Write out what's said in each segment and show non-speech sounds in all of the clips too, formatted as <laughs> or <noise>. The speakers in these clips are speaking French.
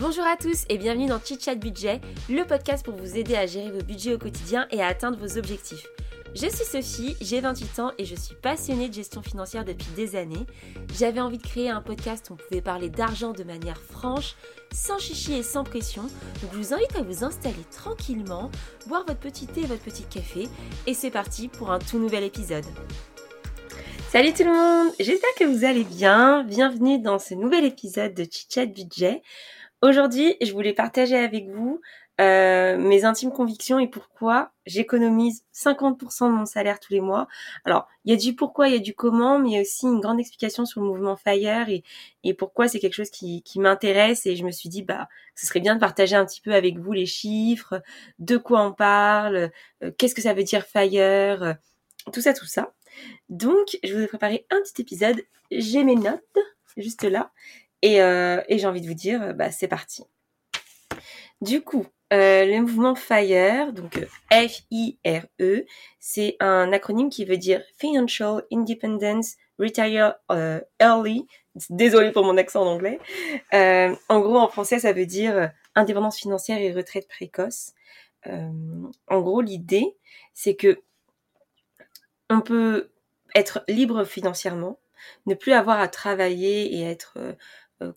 Bonjour à tous et bienvenue dans Chit Chat Budget, le podcast pour vous aider à gérer vos budgets au quotidien et à atteindre vos objectifs. Je suis Sophie, j'ai 28 ans et je suis passionnée de gestion financière depuis des années. J'avais envie de créer un podcast où on pouvait parler d'argent de manière franche, sans chichi et sans pression. Donc je vous invite à vous installer tranquillement, boire votre petit thé et votre petit café et c'est parti pour un tout nouvel épisode. Salut tout le monde, j'espère que vous allez bien. Bienvenue dans ce nouvel épisode de Chit Chat Budget. Aujourd'hui, je voulais partager avec vous euh, mes intimes convictions et pourquoi j'économise 50% de mon salaire tous les mois. Alors, il y a du pourquoi, il y a du comment, mais il y a aussi une grande explication sur le mouvement Fire et, et pourquoi c'est quelque chose qui, qui m'intéresse. Et je me suis dit, bah, ce serait bien de partager un petit peu avec vous les chiffres, de quoi on parle, euh, qu'est-ce que ça veut dire Fire, euh, tout ça, tout ça. Donc, je vous ai préparé un petit épisode. J'ai mes notes juste là. Et, euh, et j'ai envie de vous dire, bah, c'est parti. Du coup, euh, le mouvement FIRE, donc euh, F-I-R-E, c'est un acronyme qui veut dire Financial Independence Retire Early. Désolée pour mon accent en anglais. En gros, en français, ça veut dire indépendance financière et retraite précoce. en gros, l'idée, c'est que on peut être libre financièrement, ne plus avoir à travailler et être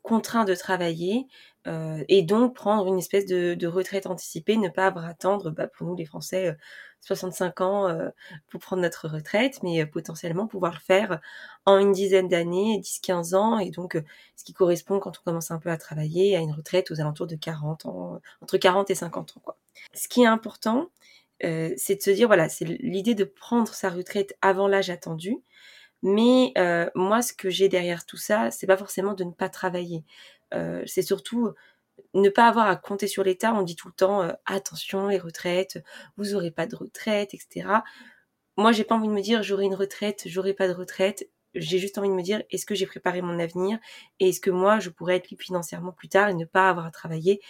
contraint de travailler euh, et donc prendre une espèce de, de, retraite anticipée, ne pas avoir à attendre, bah, pour nous les Français, 65 euh, ans pour prendre notre retraite, mais potentiellement pouvoir le faire en une dizaine d'années, 10-15 ans, et donc ce qui correspond quand on commence un peu à travailler à une retraite aux alentours de 40 ans, entre 40 et 50 ans. Quoi. Ce qui est important, c'est de se dire, voilà, c'est l'idée de prendre sa retraite avant l'âge attendu, mais euh, moi, ce que j'ai derrière tout ça, c'est pas forcément de ne pas travailler. Euh, c'est surtout ne pas avoir à compter sur l'État. On dit tout le temps euh, attention les retraites, vous aurez pas de retraite, etc. Moi, j'ai pas envie de me dire j'aurai une retraite, j'aurai pas de retraite. J'ai juste envie de me dire est-ce que j'ai préparé mon avenir et est-ce que moi je pourrais être libre financièrement plus tard et ne pas avoir à travailler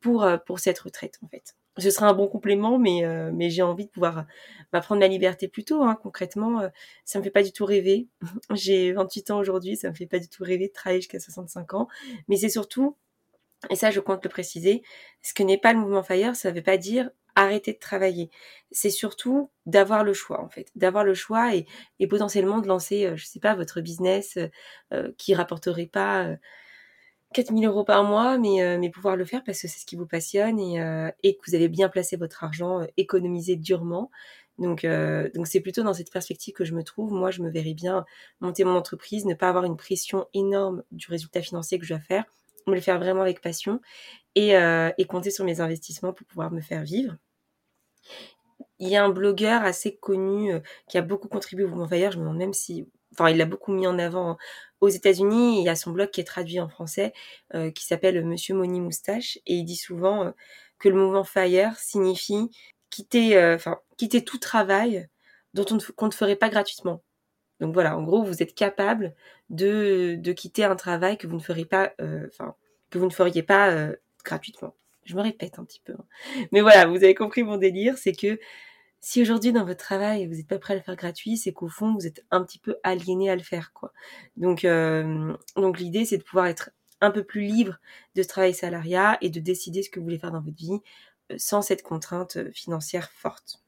pour pour cette retraite en fait ce sera un bon complément, mais, euh, mais j'ai envie de pouvoir bah, prendre la liberté plus tôt. Hein, concrètement, euh, ça me fait pas du tout rêver. <laughs> j'ai 28 ans aujourd'hui, ça me fait pas du tout rêver de travailler jusqu'à 65 ans. Mais c'est surtout, et ça je compte le préciser, ce que n'est pas le mouvement Fire, ça ne veut pas dire arrêter de travailler. C'est surtout d'avoir le choix en fait, d'avoir le choix et, et potentiellement de lancer, euh, je sais pas, votre business euh, qui rapporterait pas 4000 euros par mois, mais, euh, mais pouvoir le faire parce que c'est ce qui vous passionne et, euh, que vous avez bien placé votre argent, euh, économisé durement. Donc, donc c'est plutôt dans cette perspective que je me trouve. Moi, je me verrais bien monter mon entreprise, ne pas avoir une pression énorme du résultat financier que je dois faire, me le faire vraiment avec passion et, compter sur mes investissements pour pouvoir me faire vivre. Il y a un blogueur assez connu qui a beaucoup contribué au mouvement Fire. Je me demande même si enfin il l'a beaucoup mis en avant aux États-Unis. Il y a son blog qui est traduit en français, euh, qui s'appelle Monsieur Moni Moustache, et il dit souvent euh, que le mouvement Fire signifie quitter, euh, enfin quitter tout travail dont on ne, qu'on ne ferait pas gratuitement. Donc voilà, en gros, vous êtes capable de, de quitter un travail que vous ne pas, enfin que vous ne feriez pas gratuitement. Je me répète un petit peu, hein. mais voilà, vous avez compris mon délire, c'est que si aujourd'hui dans votre travail vous n'êtes pas prêt à le faire gratuit, c'est qu'au fond vous êtes un petit peu aliéné à le faire quoi. Donc euh, donc l'idée c'est de pouvoir être un peu plus libre de ce travail salariat et de décider ce que vous voulez faire dans votre vie euh, sans cette contrainte euh, financière forte.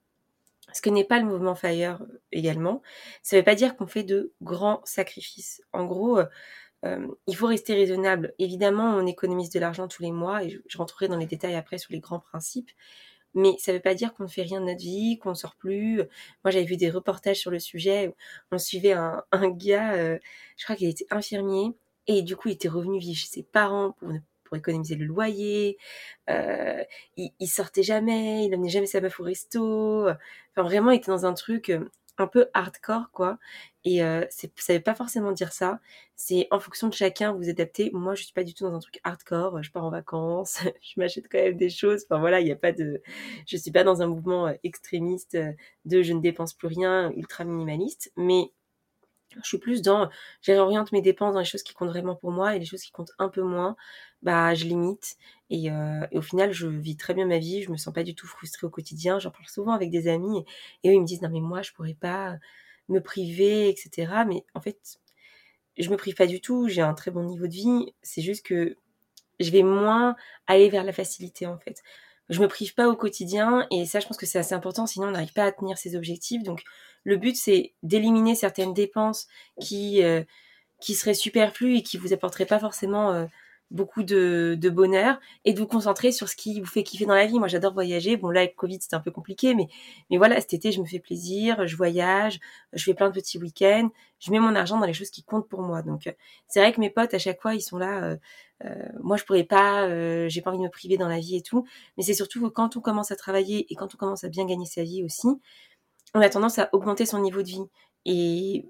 Ce que n'est pas le mouvement Fire également, ça ne veut pas dire qu'on fait de grands sacrifices. En gros, il faut rester raisonnable. Évidemment, on économise de l'argent tous les mois et je rentrerai dans les détails après sur les grands principes mais ça veut pas dire qu'on ne fait rien de notre vie, qu'on sort plus. Moi, j'avais vu des reportages sur le sujet. Où on suivait un, un gars, euh, je crois qu'il était infirmier, et du coup, il était revenu vivre chez ses parents pour, pour économiser le loyer. Euh, il, il sortait jamais, il n'amenait jamais sa meuf au resto. Enfin, vraiment, il était dans un truc euh, un peu hardcore, quoi. Et euh, ça veut pas forcément dire ça. C'est en fonction de chacun, vous adaptez. Moi, je suis pas du tout dans un truc hardcore. Je pars en vacances, <laughs> je m'achète quand même des choses. Enfin voilà, il n'y a pas de. Je suis pas dans un mouvement euh, extrémiste euh, de je ne dépense plus rien, ultra minimaliste. Mais je suis plus dans, j'oriente mes dépenses dans les choses qui comptent vraiment pour moi et les choses qui comptent un peu moins, bah je limite. Et, euh, et, au final, je vis très bien ma vie, je me sens pas du tout frustrée au quotidien. J'en parle souvent avec des amis et, eux ils me disent non mais moi je pourrais pas me priver, etc. Mais en fait, je me prive pas du tout. J'ai un très bon niveau de vie. C'est juste que je vais moins aller vers la facilité en fait. Je me prive pas au quotidien et ça je pense que c'est assez important sinon on n'arrive pas à tenir ses objectifs. Donc le but c'est d'éliminer certaines dépenses qui euh, seraient superflues et qui vous apporteraient pas forcément euh, beaucoup de, bonheur et de vous concentrer sur ce qui vous fait kiffer dans la vie. Moi, j'adore voyager. Bon, là, avec Covid, c'était un peu compliqué, mais, mais voilà, cet été, je me fais plaisir, je voyage, je fais plein de petits week-ends, je mets mon argent dans les choses qui comptent pour moi. Donc, euh, c'est vrai que mes potes, à chaque fois, ils sont là. Moi, je pourrais pas, j'ai pas envie de me priver dans la vie et tout. Mais c'est surtout que quand on commence à travailler et quand on commence à bien gagner sa vie aussi, on a tendance à augmenter son niveau de vie. Et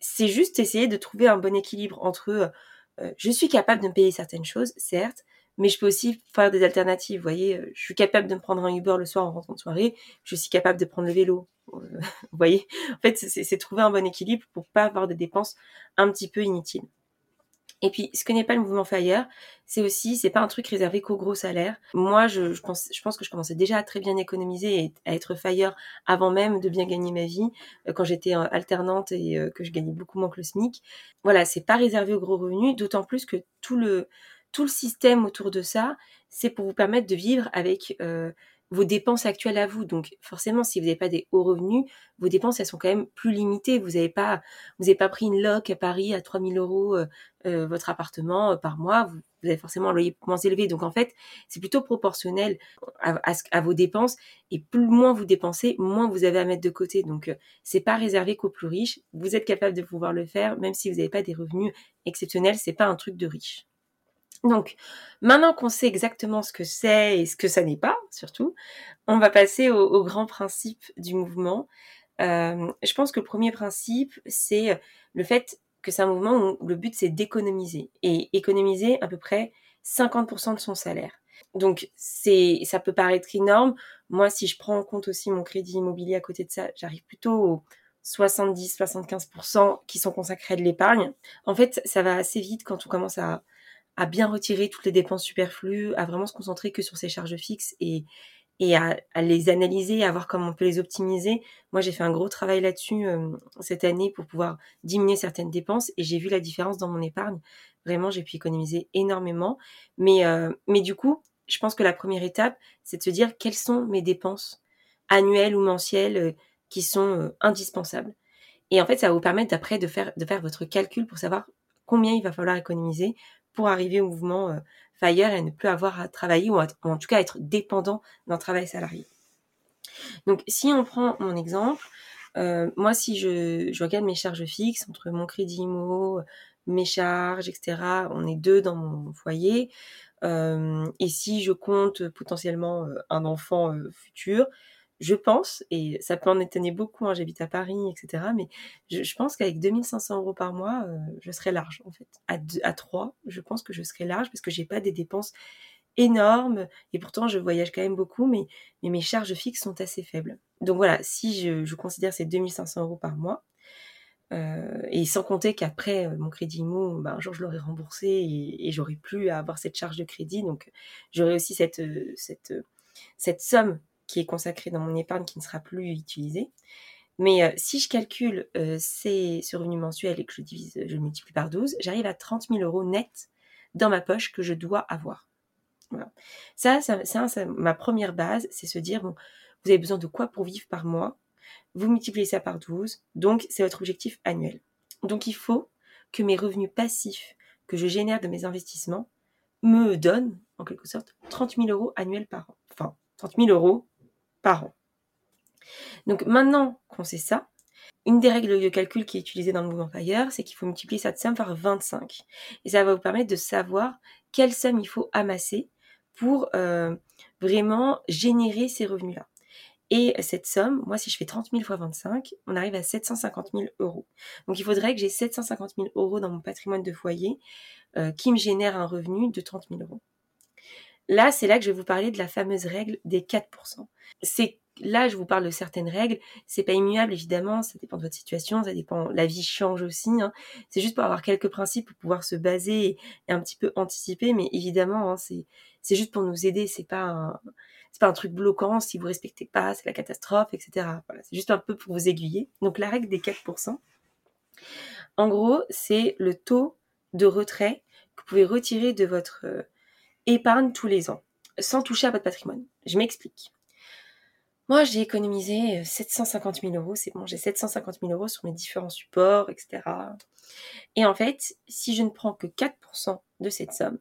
c'est juste essayer de trouver un bon équilibre entre euh, je suis capable de me payer certaines choses, certes, mais je peux aussi faire des alternatives. Vous voyez, euh, je suis capable de me prendre un Uber le soir en rentrant de soirée, je suis capable de prendre le vélo. Euh, <laughs> vous voyez, en fait, c'est trouver un bon équilibre pour pas avoir des dépenses un petit peu inutiles. Et puis, ce que n'est pas le mouvement Fire, c'est aussi, c'est pas un truc réservé qu'aux gros salaires. Moi, je, pense, je pense que je commençais déjà à très bien économiser et à être Fire avant même de bien gagner ma vie, euh, quand j'étais euh, alternante et euh, que je gagnais beaucoup moins que le SMIC. Voilà, c'est pas réservé aux gros revenus, d'autant plus que tout le, tout le système autour de ça, c'est pour vous permettre de vivre avec vos dépenses actuelles à vous. Donc forcément, si vous n'avez pas des hauts revenus, vos dépenses elles sont quand même plus limitées. Vous n'avez pas, pas pris une loc à Paris à 3000 euros euh, euh, votre appartement euh, par mois. Vous, avez forcément un loyer moins élevé. Donc en fait, c'est plutôt proportionnel à, à, vos dépenses. Et plus moins vous dépensez, moins vous avez à mettre de côté. Donc c'est pas réservé qu'aux plus riches. Vous êtes capable de pouvoir le faire, même si vous n'avez pas des revenus exceptionnels. C'est pas un truc de riche. Donc, maintenant qu'on sait exactement ce que c'est et ce que ça n'est pas, surtout, on va passer au, grand principe du mouvement. Euh, je pense que le premier principe, c'est le fait que c'est un mouvement où le but, c'est d'économiser. Et économiser à peu près 50% de son salaire. Donc, c'est, ça peut paraître énorme. Moi, si je prends en compte aussi mon crédit immobilier à côté de ça, j'arrive plutôt aux 70-75% qui sont consacrés à de l'épargne. En fait, ça va assez vite quand on commence à, à bien retirer toutes les dépenses superflues, à vraiment se concentrer que sur ses charges fixes et, et à, les analyser, à voir comment on peut les optimiser. Moi, j'ai fait un gros travail là-dessus euh, cette année pour pouvoir diminuer certaines dépenses et j'ai vu la différence dans mon épargne. Vraiment, j'ai pu économiser énormément. Mais, euh, mais du coup, je pense que la première étape, c'est de se dire quelles sont mes dépenses annuelles ou mensuelles euh, qui sont indispensables. Et en fait, ça va vous permettre d'après de faire, de faire votre calcul pour savoir combien il va falloir économiser pour arriver au mouvement euh, FIRE et ne plus avoir à travailler ou, en tout cas être dépendant d'un travail salarié. Donc si on prend mon exemple, euh, moi si je, je, regarde mes charges fixes entre mon crédit IMO, mes charges, etc., on est deux dans mon foyer. Euh, et si je compte potentiellement un enfant futur, je pense, et ça peut en étonner beaucoup, hein, j'habite à Paris, etc., mais je, pense qu'avec 2500 euros par mois, euh, je serai large, en fait. À, à 3, je pense que je serai large parce que j'ai pas des dépenses énormes, et pourtant je voyage quand même beaucoup, mais, mes charges fixes sont assez faibles. Donc voilà, si je, considère ces 2500 euros par mois, euh, et sans compter qu'après euh, mon crédit IMO, ben, un jour je l'aurai remboursé et, et j'aurai plus à avoir cette charge de crédit, donc j'aurai aussi cette somme qui est consacré dans mon épargne qui ne sera plus utilisé. Mais euh, si je calcule euh, ces, ce revenu mensuel et que je divise, je le multiplie par 12, j'arrive à 30 000 euros net dans ma poche que je dois avoir. Voilà. Ça, ça, ma première base, c'est se dire, bon, vous avez besoin de quoi pour vivre par mois? Vous multipliez ça par 12, donc c'est votre objectif annuel. Donc il faut que mes revenus passifs que je génère de mes investissements me donnent, en quelque sorte, 30 000 euros annuels par an. Enfin, 30 000 euros par Donc maintenant qu'on sait ça, une des règles de calcul qui est utilisée dans le mouvement Fire, c'est qu'il faut multiplier cette somme par 25. Et ça va vous permettre de savoir quelle somme il faut amasser pour euh, vraiment générer ces revenus-là. Et cette somme, moi, si je fais 30 000 fois 25, on arrive à 750 000 euros. Donc, il faudrait que j'ai 750 000 euros dans mon patrimoine de foyer euh, qui me génère un revenu de 30 000 euros. Là, c'est là que je vais vous parler de la fameuse règle des 4%. C'est là, je vous parle de certaines règles. C'est pas immuable, évidemment. Ça dépend de votre situation. Ça dépend. La vie change aussi. Hein. C'est juste pour avoir quelques principes pour pouvoir se baser et, un petit peu anticiper. Mais évidemment, hein, c'est c'est juste pour nous aider. C'est pas un c'est pas un truc bloquant. Si vous respectez pas, c'est la catastrophe, etc. Voilà. C'est juste un peu pour vous aiguiller. Donc la règle des 4%. En gros, c'est le taux de retrait que vous pouvez retirer de votre épargne tous les ans, sans toucher à votre patrimoine. Je m'explique. Moi, j'ai économisé 750 000 euros, c'est bon, j'ai 750 000 euros sur mes différents supports, etc. Et en fait, si je ne prends que 4% de cette somme,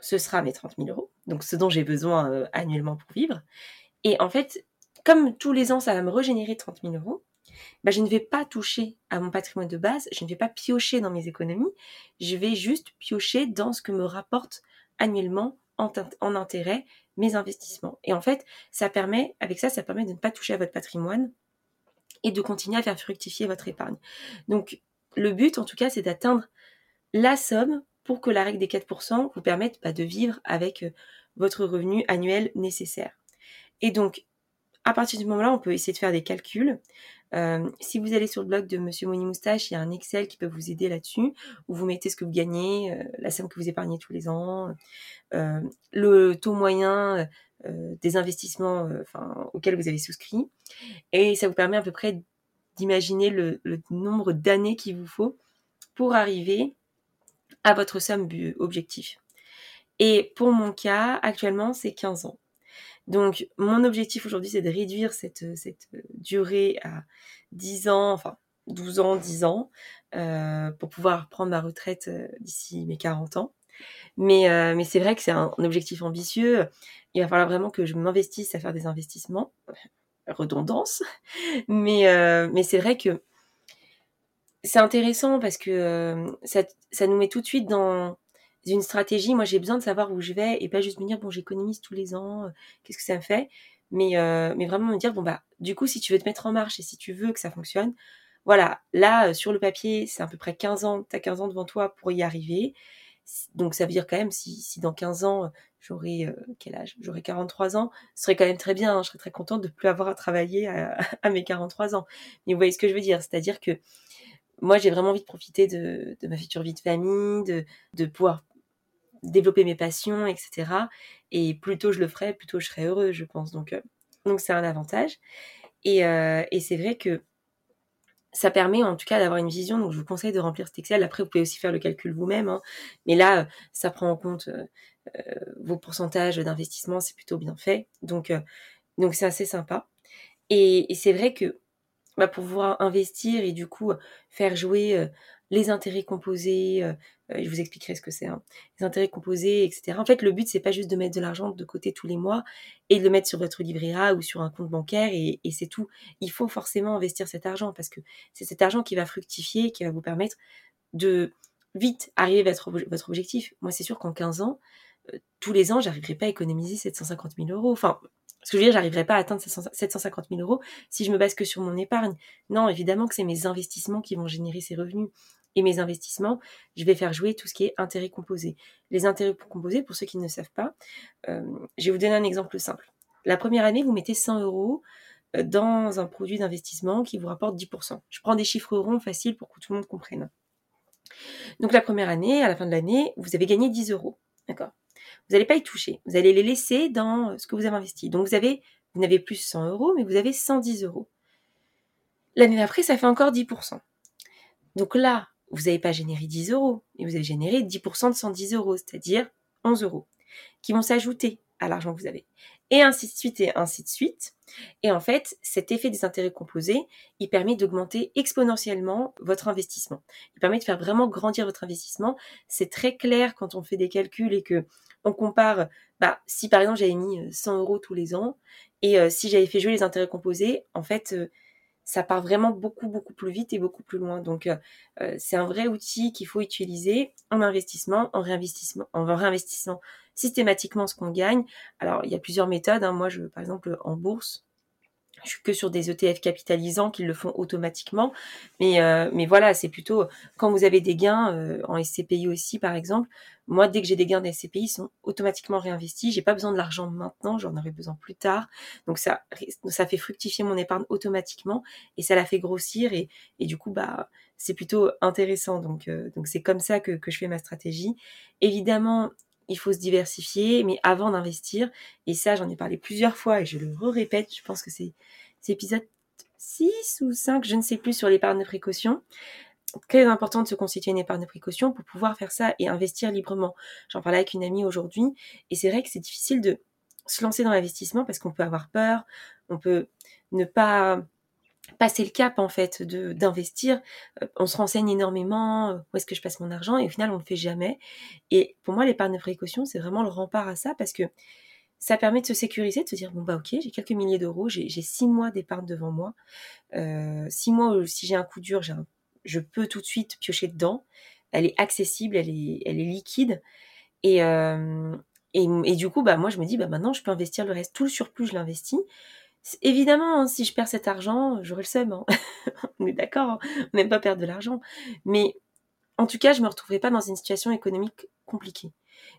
ce sera mes 30 000 euros, donc ce dont j'ai besoin euh, annuellement pour vivre. Et en fait, comme tous les ans, ça va me régénérer 30 000 euros, bah, je ne vais pas toucher à mon patrimoine de base, je ne vais pas piocher dans mes économies, je vais juste piocher dans ce que me rapporte annuellement en, intérêt mes investissements. Et en fait, ça permet, avec ça, ça permet de ne pas toucher à votre patrimoine et de continuer à faire fructifier votre épargne. Donc, le but, en tout cas, c'est d'atteindre la somme pour que la règle des 4% vous permette bah, de vivre avec euh, votre revenu annuel nécessaire. Et donc, à partir du moment-là, on peut essayer de faire des calculs. Euh, si vous allez sur le blog de Monsieur Moni Moustache, il y a un Excel qui peut vous aider là-dessus, où vous mettez ce que vous gagnez, euh, la somme que vous épargnez tous les ans, le taux moyen des investissements auxquels vous avez souscrit. Et ça vous permet à peu près d'imaginer le, le nombre d'années qu'il vous faut pour arriver à votre somme objectif. Et pour mon cas, actuellement, c'est 15 ans. Donc, mon objectif aujourd'hui, c'est de réduire cette, cette durée à 10 ans, enfin 12 ans, 10 ans, euh, pour pouvoir prendre ma retraite euh, d'ici mes 40 ans. Mais, euh, mais c'est vrai que c'est un, objectif ambitieux. Il va falloir vraiment que je m'investisse à faire des investissements. Redondance. Mais, mais c'est vrai que c'est intéressant parce que euh, ça, ça, nous met tout de suite dans une stratégie. Moi, j'ai besoin de savoir où je vais et pas juste me dire, bon, j'économise tous les ans, euh, qu'est-ce que ça me fait? Mais, euh, mais vraiment me dire, bon, bah, du coup, si tu veux te mettre en marche et si tu veux que ça fonctionne, voilà, là, sur le papier, c'est à peu près 15 ans, tu as 15 ans devant toi pour y arriver. Donc, ça veut dire quand même, si, si dans 15 ans, j'aurai, quel âge? J'aurai 43 ans, ce serait quand même très bien, hein, je serais très contente de plus avoir à travailler à, <laughs> mes 43 ans. Mais vous voyez ce que je veux dire, c'est-à-dire que moi, j'ai vraiment envie de profiter de, ma future vie de famille, de, de, pouvoir développer mes passions, etc. Et plus tôt je le ferai, plus tôt je serai heureux, je pense. Donc, euh, donc c'est un avantage. Et, euh, et c'est vrai que ça permet en tout cas d'avoir une vision. Donc, je vous conseille de remplir cet Excel. Après, vous pouvez aussi faire le calcul vous-même. Hein. Mais là, ça prend en compte euh, vos pourcentages d'investissement. C'est plutôt bien fait. Donc, donc c'est assez sympa. Et, et c'est vrai que bah, pour pouvoir investir et du coup faire jouer les intérêts composés, je vous expliquerai ce que c'est, hein, les intérêts composés, etc. En fait, le but, c'est pas juste de mettre de l'argent de côté tous les mois et de le mettre sur votre livret ou sur un compte bancaire et, c'est tout. Il faut forcément investir cet argent parce que c'est cet argent qui va fructifier, qui va vous permettre de vite arriver à votre, objectif. Moi, c'est sûr qu'en 15 ans, tous les ans, j'arriverai pas à économiser 750 000 euros. Enfin, ce que je veux dire, j'arriverai pas à atteindre 750 000 euros si je me base que sur mon épargne. Non, évidemment que c'est mes investissements qui vont générer ces revenus. Et mes investissements, je vais faire jouer tout ce qui est intérêt composé. Les intérêts composés, pour ceux qui ne savent pas, euh, je vais vous donner un exemple simple. La première année, vous mettez 100 euros euh, dans un produit d'investissement qui vous rapporte 10%. Je prends des chiffres ronds faciles pour que tout le monde comprenne. Donc la première année, à la fin de l'année, vous avez gagné 10 euros. D'accord? Vous n'allez pas y toucher. Vous allez les laisser dans euh, ce que vous avez investi. Donc vous avez, vous n'avez plus 100 euros, mais vous avez 110 euros. L'année d'après, ça fait encore 10%. Donc là, vous n'avez pas généré 10 euros, mais vous avez généré 10% de 110 euros, c'est-à-dire 11 euros, qui vont s'ajouter à l'argent que vous avez. Et ainsi de suite et ainsi de suite. Et en fait, cet effet des intérêts composés, il permet d'augmenter exponentiellement votre investissement. Il permet de faire vraiment grandir votre investissement. C'est très clair quand on fait des calculs et que on compare, bah, si par exemple j'avais mis 100 euh, euros tous les ans et euh, si j'avais fait jouer les intérêts composés, en fait, euh, ça part vraiment beaucoup, beaucoup plus vite et beaucoup plus loin. Donc, c'est un vrai outil qu'il faut utiliser en investissement, en réinvestissement, en réinvestissant systématiquement ce qu'on gagne. Alors, il y a plusieurs méthodes. Hein. Moi, je, par exemple, en bourse, je suis que sur des ETF capitalisants qui le font automatiquement. Mais, euh, mais voilà, c'est plutôt quand vous avez des gains euh, en SCPI aussi, par exemple. Moi, dès que j'ai des gains de SCPI, ils sont automatiquement réinvestis. J'ai pas besoin de l'argent maintenant, j'en aurai besoin plus tard. Donc ça, ça fait fructifier mon épargne automatiquement et ça la fait grossir et, et du coup, bah, c'est plutôt intéressant. Donc, euh, donc c'est comme ça que, que je fais ma stratégie. Évidemment, il faut se diversifier, mais avant d'investir, et ça j'en ai parlé plusieurs fois et je le répète, je pense que c'est épisode 6 ou 5, je ne sais plus, sur l'épargne de précaution. très important de se constituer une épargne de précaution pour pouvoir faire ça et investir librement. J'en parlais avec une amie aujourd'hui et c'est vrai que c'est difficile de se lancer dans l'investissement parce qu'on peut avoir peur, on peut ne pas passer le cap en fait de d'investir. Euh, on se renseigne énormément, euh, où est-ce que je passe mon argent et au final on le fait jamais. Et pour moi l'épargne de précaution c'est vraiment le rempart à ça parce que ça permet de se sécuriser, de se dire bon bah ok j'ai quelques milliers d'euros, j'ai six mois d'épargne devant moi, euh, six mois si j'ai un coup dur je peux tout de suite piocher dedans. Elle est accessible, elle est, liquide et, et, du coup bah moi je me dis bah maintenant je peux investir le reste, tout le surplus je l'investis Évidemment, hein, si je perds cet argent, j'aurai le seum. Hein. <laughs> on est d'accord, hein. on n'aime pas perdre de l'argent. Mais en tout cas, je me retrouverai pas dans une situation économique compliquée.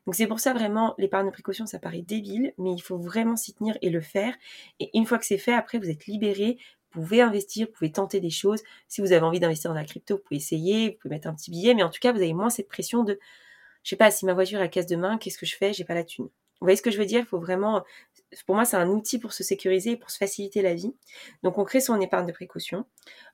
Donc c'est pour ça vraiment, l'épargne de précaution, ça paraît débile, mais il faut vraiment s'y tenir et le faire. Et une fois que c'est fait, après, vous êtes libéré, vous pouvez investir, vous pouvez tenter des choses. Si vous avez envie d'investir dans la crypto, vous pouvez essayer, vous pouvez mettre un petit billet, mais en tout cas, vous avez moins cette pression de, je sais pas, si ma voiture à casse de main, qu'est-ce que je fais? J'ai pas la thune. Vous voyez ce que je veux dire? Il faut vraiment, pour moi, c'est un outil pour se sécuriser et pour se faciliter la vie. Donc, on crée son épargne de précaution.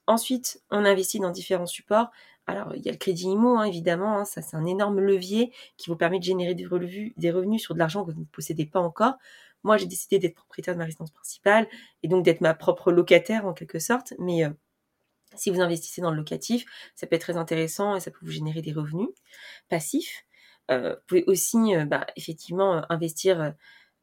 Ensuite, on investit dans différents supports. Alors, il y a le crédit IMO, hein, évidemment. Hein, ça, c'est un énorme levier qui vous permet de générer des revenus, sur de l'argent que vous ne possédez pas encore. Moi, j'ai décidé d'être propriétaire de ma résidence principale et donc d'être ma propre locataire en quelque sorte. Mais euh, si vous investissez dans le locatif, ça peut être très intéressant et ça peut vous générer des revenus passifs. Euh, vous pouvez aussi euh, bah, effectivement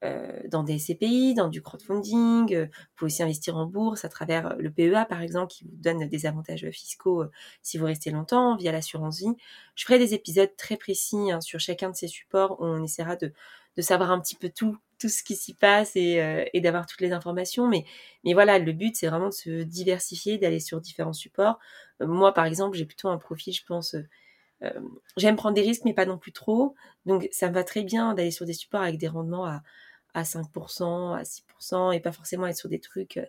euh, dans des SCPI, dans du crowdfunding. vous pouvez aussi investir en bourse à travers le PEA, par exemple, qui vous donne des avantages fiscaux si vous restez longtemps via l'assurance vie. Je ferai des épisodes très précis hein, sur chacun de ces supports où on essaiera de, savoir un petit peu tout, tout ce qui s'y passe et, d'avoir toutes les informations. Mais, mais voilà, le but, c'est vraiment de se diversifier, d'aller sur différents supports. moi, par exemple, j'ai plutôt un profil, je pense, euh, j'aime prendre des risques, mais pas non plus trop. Donc, ça me va très bien d'aller sur des supports avec des rendements à, à 5%, à 6%, et pas forcément être sur des trucs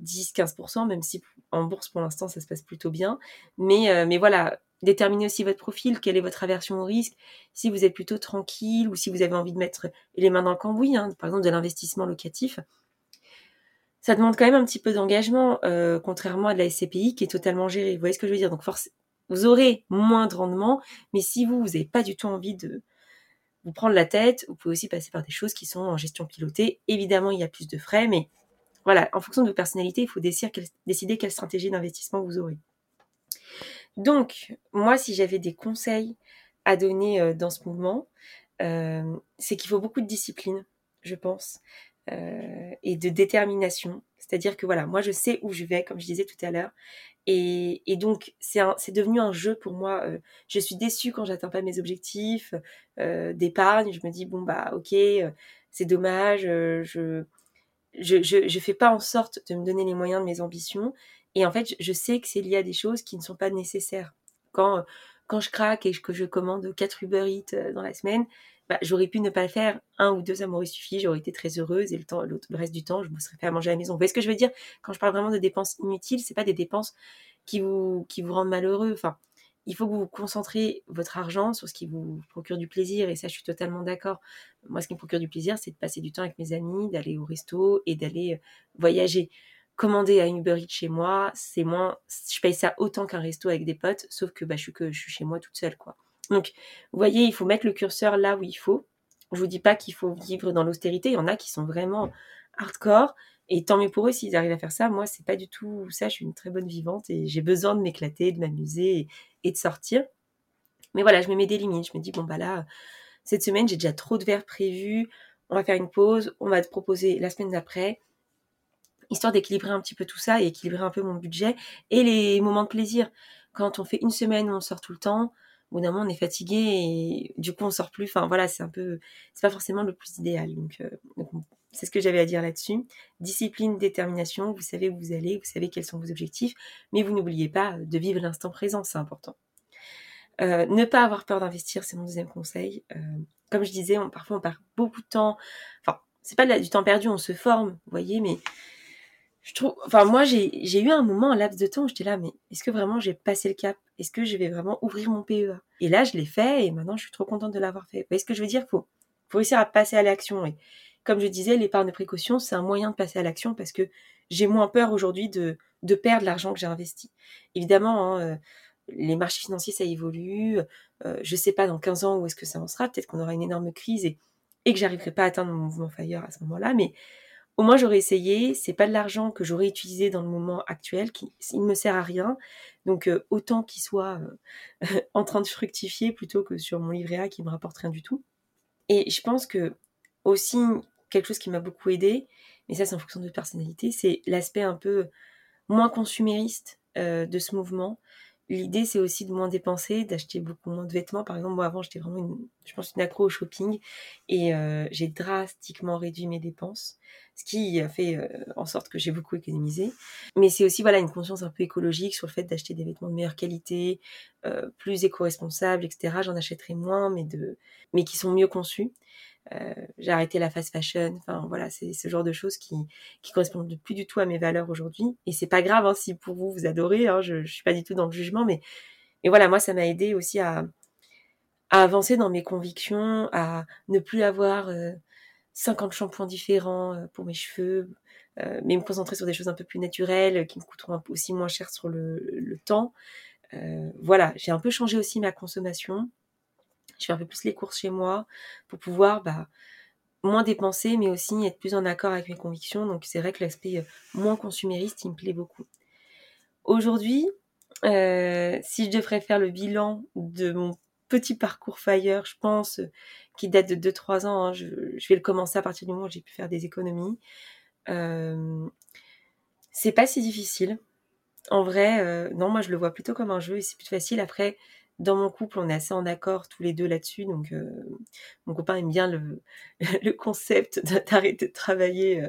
10, euh, 15%, même si en bourse, pour l'instant, ça se passe plutôt bien. Mais, euh, mais voilà, déterminez aussi votre profil, quelle est votre aversion au risque, si vous êtes plutôt tranquille ou si vous avez envie de mettre les mains dans le cambouis, hein, par exemple de l'investissement locatif. Ça demande quand même un petit peu d'engagement, contrairement à de la SCPI qui est totalement gérée. Vous voyez ce que je veux dire? Donc force, vous aurez moins de rendement, mais si vous, vous n'avez pas du tout envie de vous prendre la tête, vous pouvez aussi passer par des choses qui sont en gestion pilotée. Évidemment, il y a plus de frais, mais voilà, en fonction de vos personnalités, il faut décider quelle stratégie d'investissement vous aurez. Donc, moi, si j'avais des conseils à donner euh, dans ce mouvement, euh, c'est qu'il faut beaucoup de discipline, je pense, euh, et de détermination. C'est-à-dire que voilà, moi, je sais où je vais, comme je disais tout à l'heure. Et, donc, c'est devenu un jeu pour moi. Euh, je suis déçue quand j'atteins pas mes objectifs euh, d'épargne. Je me dis, bon, bah, ok, c'est dommage. Je, je, je, je, fais pas en sorte de me donner les moyens de mes ambitions. Et en fait, je sais que c'est lié à des choses qui ne sont pas nécessaires. Quand, quand je craque et que je commande 4 Uber Eats dans la semaine, bah, j'aurais pu ne pas le faire. Un ou deux, ça m'aurait suffi. J'aurais été très heureuse et le reste du temps, je me serais fait à manger à la maison. Vous voyez ce que je veux dire? Quand je parle vraiment de dépenses inutiles, c'est pas des dépenses qui vous, qui rendent malheureux. Enfin, il faut que vous vous concentrez votre argent sur ce qui vous procure du plaisir. Et ça, je suis totalement d'accord. Moi, ce qui me procure du plaisir, c'est de passer du temps avec mes amis, d'aller au resto et d'aller euh, voyager. Commander à Uber Eats chez moi, c'est moins, je paye ça autant qu'un resto avec des potes, sauf que bah, je suis que je suis chez moi toute seule, quoi. Donc, vous voyez, il faut mettre le curseur là où il faut. Je vous dis pas qu'il faut vivre dans l'austérité. Il y en a qui sont vraiment hardcore. Et tant mieux pour eux s'ils arrivent à faire ça. Moi, c'est pas du tout ça. Je suis une très bonne vivante et j'ai besoin de m'éclater, de m'amuser et, de sortir. Mais voilà, je me mets des limites. Je me dis, bon, bah là, cette semaine, j'ai déjà trop de verres prévus. On va faire une pause. On va te proposer la semaine d'après. Histoire d'équilibrer un petit peu tout ça et équilibrer un peu mon budget et les moments de plaisir. Quand on fait une semaine où on sort tout le temps, au bout d'un moment on est fatigué et du coup on sort plus. Enfin voilà, c'est un peu, c'est pas forcément le plus idéal. Donc, euh, c'est ce que j'avais à dire là-dessus. Discipline, détermination, vous savez où vous allez, vous savez quels sont vos objectifs, mais vous n'oubliez pas de vivre l'instant présent, c'est important. Euh, ne pas avoir peur d'investir, c'est mon deuxième conseil. Euh, comme je disais, parfois on perd beaucoup de temps. Enfin, c'est pas du temps perdu, on se forme, vous voyez, mais je trouve, enfin moi j'ai eu un moment, un laps de temps où j'étais là, mais est-ce que vraiment j'ai passé le cap? Est-ce que je vais vraiment ouvrir mon PEA Et là je l'ai fait et maintenant je suis trop contente de l'avoir fait. Vous voyez ce que je veux dire? Faut, faut réussir à passer à l'action. Et comme je disais, l'épargne de précaution c'est un moyen de passer à l'action parce que j'ai moins peur aujourd'hui de, perdre l'argent que j'ai investi. Évidemment, hein, euh, les marchés financiers, ça évolue. Euh, je sais pas dans 15 ans où est-ce que ça en sera. Peut-être qu'on aura une énorme crise et, et que j'arriverai pas à atteindre mon mouvement fire à ce moment-là. Mais au moins, j'aurais essayé. C'est pas de l'argent que j'aurais utilisé dans le moment actuel. Il ne me sert à rien. Donc, euh, autant qu'il soit euh, <laughs> en train de fructifier plutôt que sur mon livret A qui me rapporte rien du tout. Et je pense que aussi, quelque chose qui m'a beaucoup aidé, mais ça c'est en fonction de personnalité, c'est l'aspect un peu moins consumériste de ce mouvement. L'idée, c'est aussi de moins dépenser, d'acheter beaucoup moins de vêtements. Par exemple, moi, avant, j'étais vraiment, une, je pense, une accro au shopping et euh, j'ai drastiquement réduit mes dépenses, ce qui a fait euh, en sorte que j'ai beaucoup économisé. Mais c'est aussi, voilà, une conscience un peu écologique sur le fait d'acheter des vêtements de meilleure qualité, euh, plus éco-responsables, etc. J'en achèterai moins, mais de, mais qui sont mieux conçus. Euh, j'ai arrêté la fast fashion. Enfin voilà, c'est ce genre de choses qui qui correspondent plus du tout à mes valeurs aujourd'hui. Et c'est pas grave hein, si pour vous vous adorez. Hein, je, je suis pas du tout dans le jugement, mais et voilà, moi ça m'a aidé aussi à avancer dans mes convictions, à ne plus avoir 50 euh, shampoings différents euh, pour mes cheveux, mais me concentrer sur des choses un peu plus naturelles qui me coûteront aussi moins cher sur le, le temps. voilà, j'ai un peu changé aussi ma consommation je fais un peu plus les courses chez moi pour pouvoir bah, moins dépenser, mais aussi être plus en accord avec mes convictions. Donc c'est vrai que l'aspect euh, moins consumériste, il me plaît beaucoup. Aujourd'hui, euh, si je devrais faire le bilan de mon petit parcours Fire, je pense, euh, qui date de 2-3 ans, hein, je, vais le commencer à partir du moment où j'ai pu faire des économies. c'est pas si difficile. En vrai, non, moi je le vois plutôt comme un jeu et c'est plus facile. Après, dans mon couple, on est assez en accord tous les deux là-dessus. Donc, euh, mon copain aime bien le, <laughs> concept d'arrêter de travailler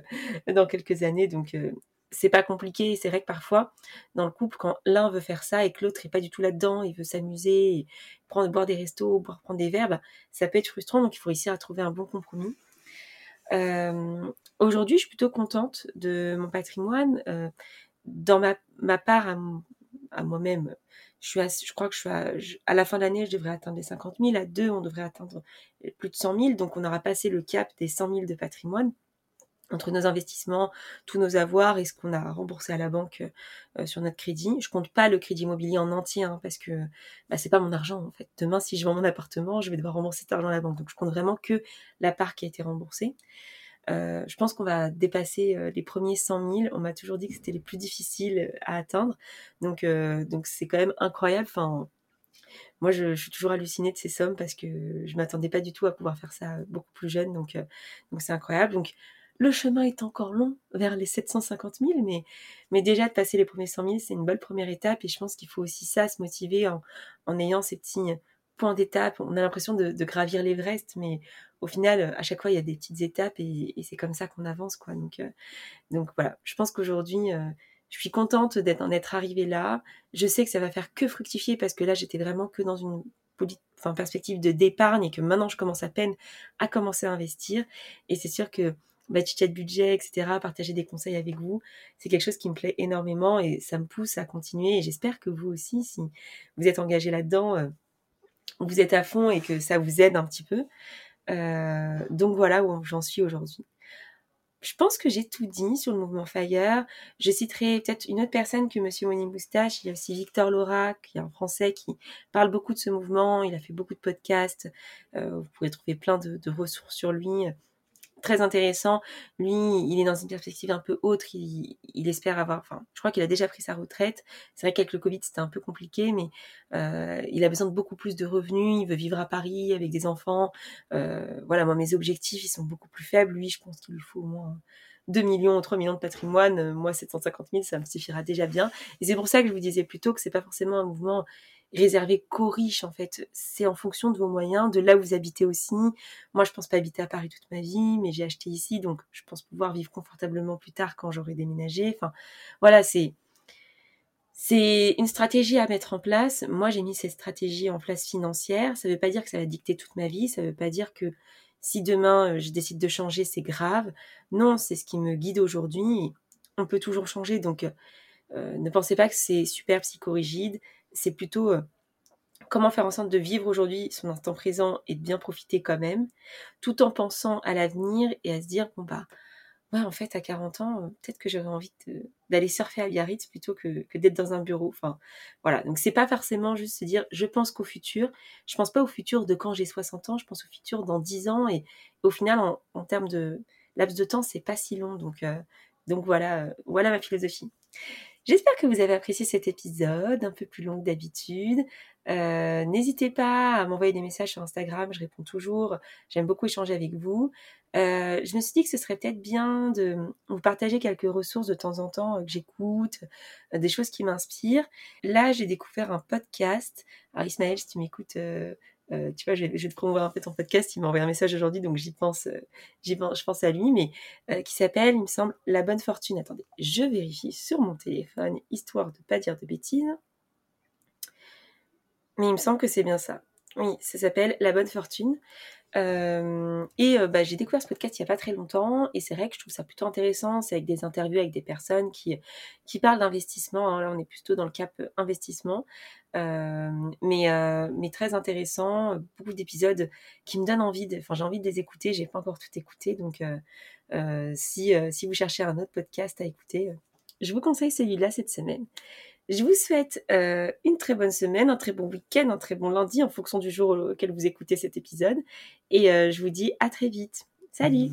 euh, dans quelques années. Donc, euh, c'est pas compliqué. C'est vrai que parfois, dans le couple, quand l'un veut faire ça et que l'autre est pas du tout là-dedans, il veut s'amuser, prendre, boire des restos, boire, prendre des verres, bah, ça peut être frustrant. Donc, il faut réussir à trouver un bon compromis. Aujourd'hui, je suis plutôt contente de mon patrimoine. dans ma, part à moi-même, je, crois que je suis à, à la fin de l'année, je devrais atteindre les 50 000. À deux, on devrait atteindre plus de 100 000. Donc, on aura passé le cap des 100 000 de patrimoine entre nos investissements, tous nos avoirs et ce qu'on a remboursé à la banque euh, sur notre crédit. Je compte pas le crédit immobilier en entier hein, parce que bah, c'est pas mon argent en fait. Demain, si je vends mon appartement, je vais devoir rembourser cet argent à la banque. Donc, je compte vraiment que la part qui a été remboursée. Euh, je pense qu'on va dépasser euh, les premiers 100 000. On m'a toujours dit que c'était les plus difficiles à atteindre. Donc, euh, donc c'est quand même incroyable. Enfin, moi, je, suis toujours hallucinée de ces sommes parce que je m'attendais pas du tout à pouvoir faire ça beaucoup plus jeune. Donc, donc c'est incroyable. Donc, le chemin est encore long vers les 750 000, mais, mais déjà de passer les premiers 100 000, c'est une bonne première étape. Et je pense qu'il faut aussi ça, se motiver en, en ayant ces petits points d'étape. On a l'impression de, gravir l'Everest, mais au final, euh, à chaque fois, il y a des petites étapes et, c'est comme ça qu'on avance, quoi. Donc, euh, donc voilà, je pense qu'aujourd'hui, euh, je suis contente d'être en être arrivée là. Je sais que ça va faire que fructifier parce que là, j'étais vraiment que dans une perspective de d'épargne et que maintenant, je commence à peine à commencer à investir. Et c'est sûr que bah, de budget, etc., partager des conseils avec vous, c'est quelque chose qui me plaît énormément et ça me pousse à continuer. Et j'espère que vous aussi, si vous êtes engagé là-dedans, vous êtes à fond et que ça vous aide un petit peu. Euh, donc voilà où j'en suis aujourd'hui. Je pense que j'ai tout dit sur le mouvement Fire. Je citerai peut-être une autre personne que Monsieur Moni Moustache. Il y a aussi Victor Laura, qui est un Français qui parle beaucoup de ce mouvement. Il a fait beaucoup de podcasts. Euh, vous pourrez trouver plein de ressources sur lui très intéressant. Lui, il est dans une perspective un peu autre. Il, espère avoir, enfin, je crois qu'il a déjà pris sa retraite. C'est vrai qu'avec le Covid, c'était un peu compliqué, mais euh, il a besoin de beaucoup plus de revenus. Il veut vivre à Paris avec des enfants. Euh, voilà, moi, mes objectifs, ils sont beaucoup plus faibles. Lui, je pense qu'il lui faut au moins 2 millions, 3 millions de patrimoine. Moi, 750 000, ça me suffira déjà bien. Et c'est pour ça que je vous disais plutôt que c'est pas forcément un mouvement réservé qu'aux riches en fait. C'est en fonction de vos moyens, de là où vous habitez aussi. Moi, je pense pas habiter à Paris toute ma vie, mais j'ai acheté ici, donc je pense pouvoir vivre confortablement plus tard quand j'aurai déménagé. Enfin, voilà, c'est c'est une stratégie à mettre en place. Moi, j'ai mis cette stratégie en place financière. Ça ne veut pas dire que ça va dicter toute ma vie. Ça ne veut pas dire que si demain euh, je décide de changer, c'est grave. Non, c'est ce qui me guide aujourd'hui. On peut toujours changer. Donc, euh, ne pensez pas que c'est super psychorigide c'est plutôt euh, comment faire en sorte de vivre aujourd'hui son instant présent et de bien profiter quand même, tout en pensant à l'avenir et à se dire bon bah ouais, en fait, à 40 ans, peut-être que j'aurais envie d'aller surfer à Biarritz plutôt que, d'être dans un bureau. Enfin, voilà. Donc, c'est pas forcément juste se dire, je pense qu'au futur. Je pense pas au futur de quand j'ai 60 ans, je pense au futur dans 10 ans. Et, au final, en, termes de laps de temps, c'est pas si long. Donc, donc voilà, voilà ma philosophie. J'espère que vous avez apprécié cet épisode, un peu plus long que d'habitude. Euh, n'hésitez pas à m'envoyer des messages sur Instagram, je réponds toujours. J'aime beaucoup échanger avec vous. Euh, je me suis dit que ce serait peut-être bien de vous partager quelques ressources de temps en temps euh, que j'écoute, des choses qui m'inspirent. Là, j'ai découvert un podcast. Alors Ismaël, si tu m'écoutes, euh, tu vois, je vais, te promouvoir un peu ton podcast. Il m'a envoyé un message aujourd'hui, donc j'y pense, euh, je pense à lui, mais euh, qui s'appelle, il me semble, La Bonne Fortune. Attendez, je vérifie sur mon téléphone, histoire de pas dire de bêtises. Mais il me semble que c'est bien ça. Oui, ça s'appelle La Bonne Fortune. Euh, et euh, bah, j'ai découvert ce podcast il n'y a pas très longtemps et c'est vrai que je trouve ça plutôt intéressant. C'est avec des interviews avec des personnes qui, parlent d'investissement. Hein. Là, on est plutôt dans le cap investissement, euh, mais, mais très intéressant. Beaucoup d'épisodes qui me donnent envie. Enfin, j'ai envie de les écouter. J'ai pas encore tout écouté, donc si vous cherchez un autre podcast à écouter, je vous conseille celui-là cette semaine. Je vous souhaite euh, une très bonne semaine, un très bon week-end, un très bon lundi en fonction du jour auquel vous écoutez cet épisode. Et euh, je vous dis à très vite. Salut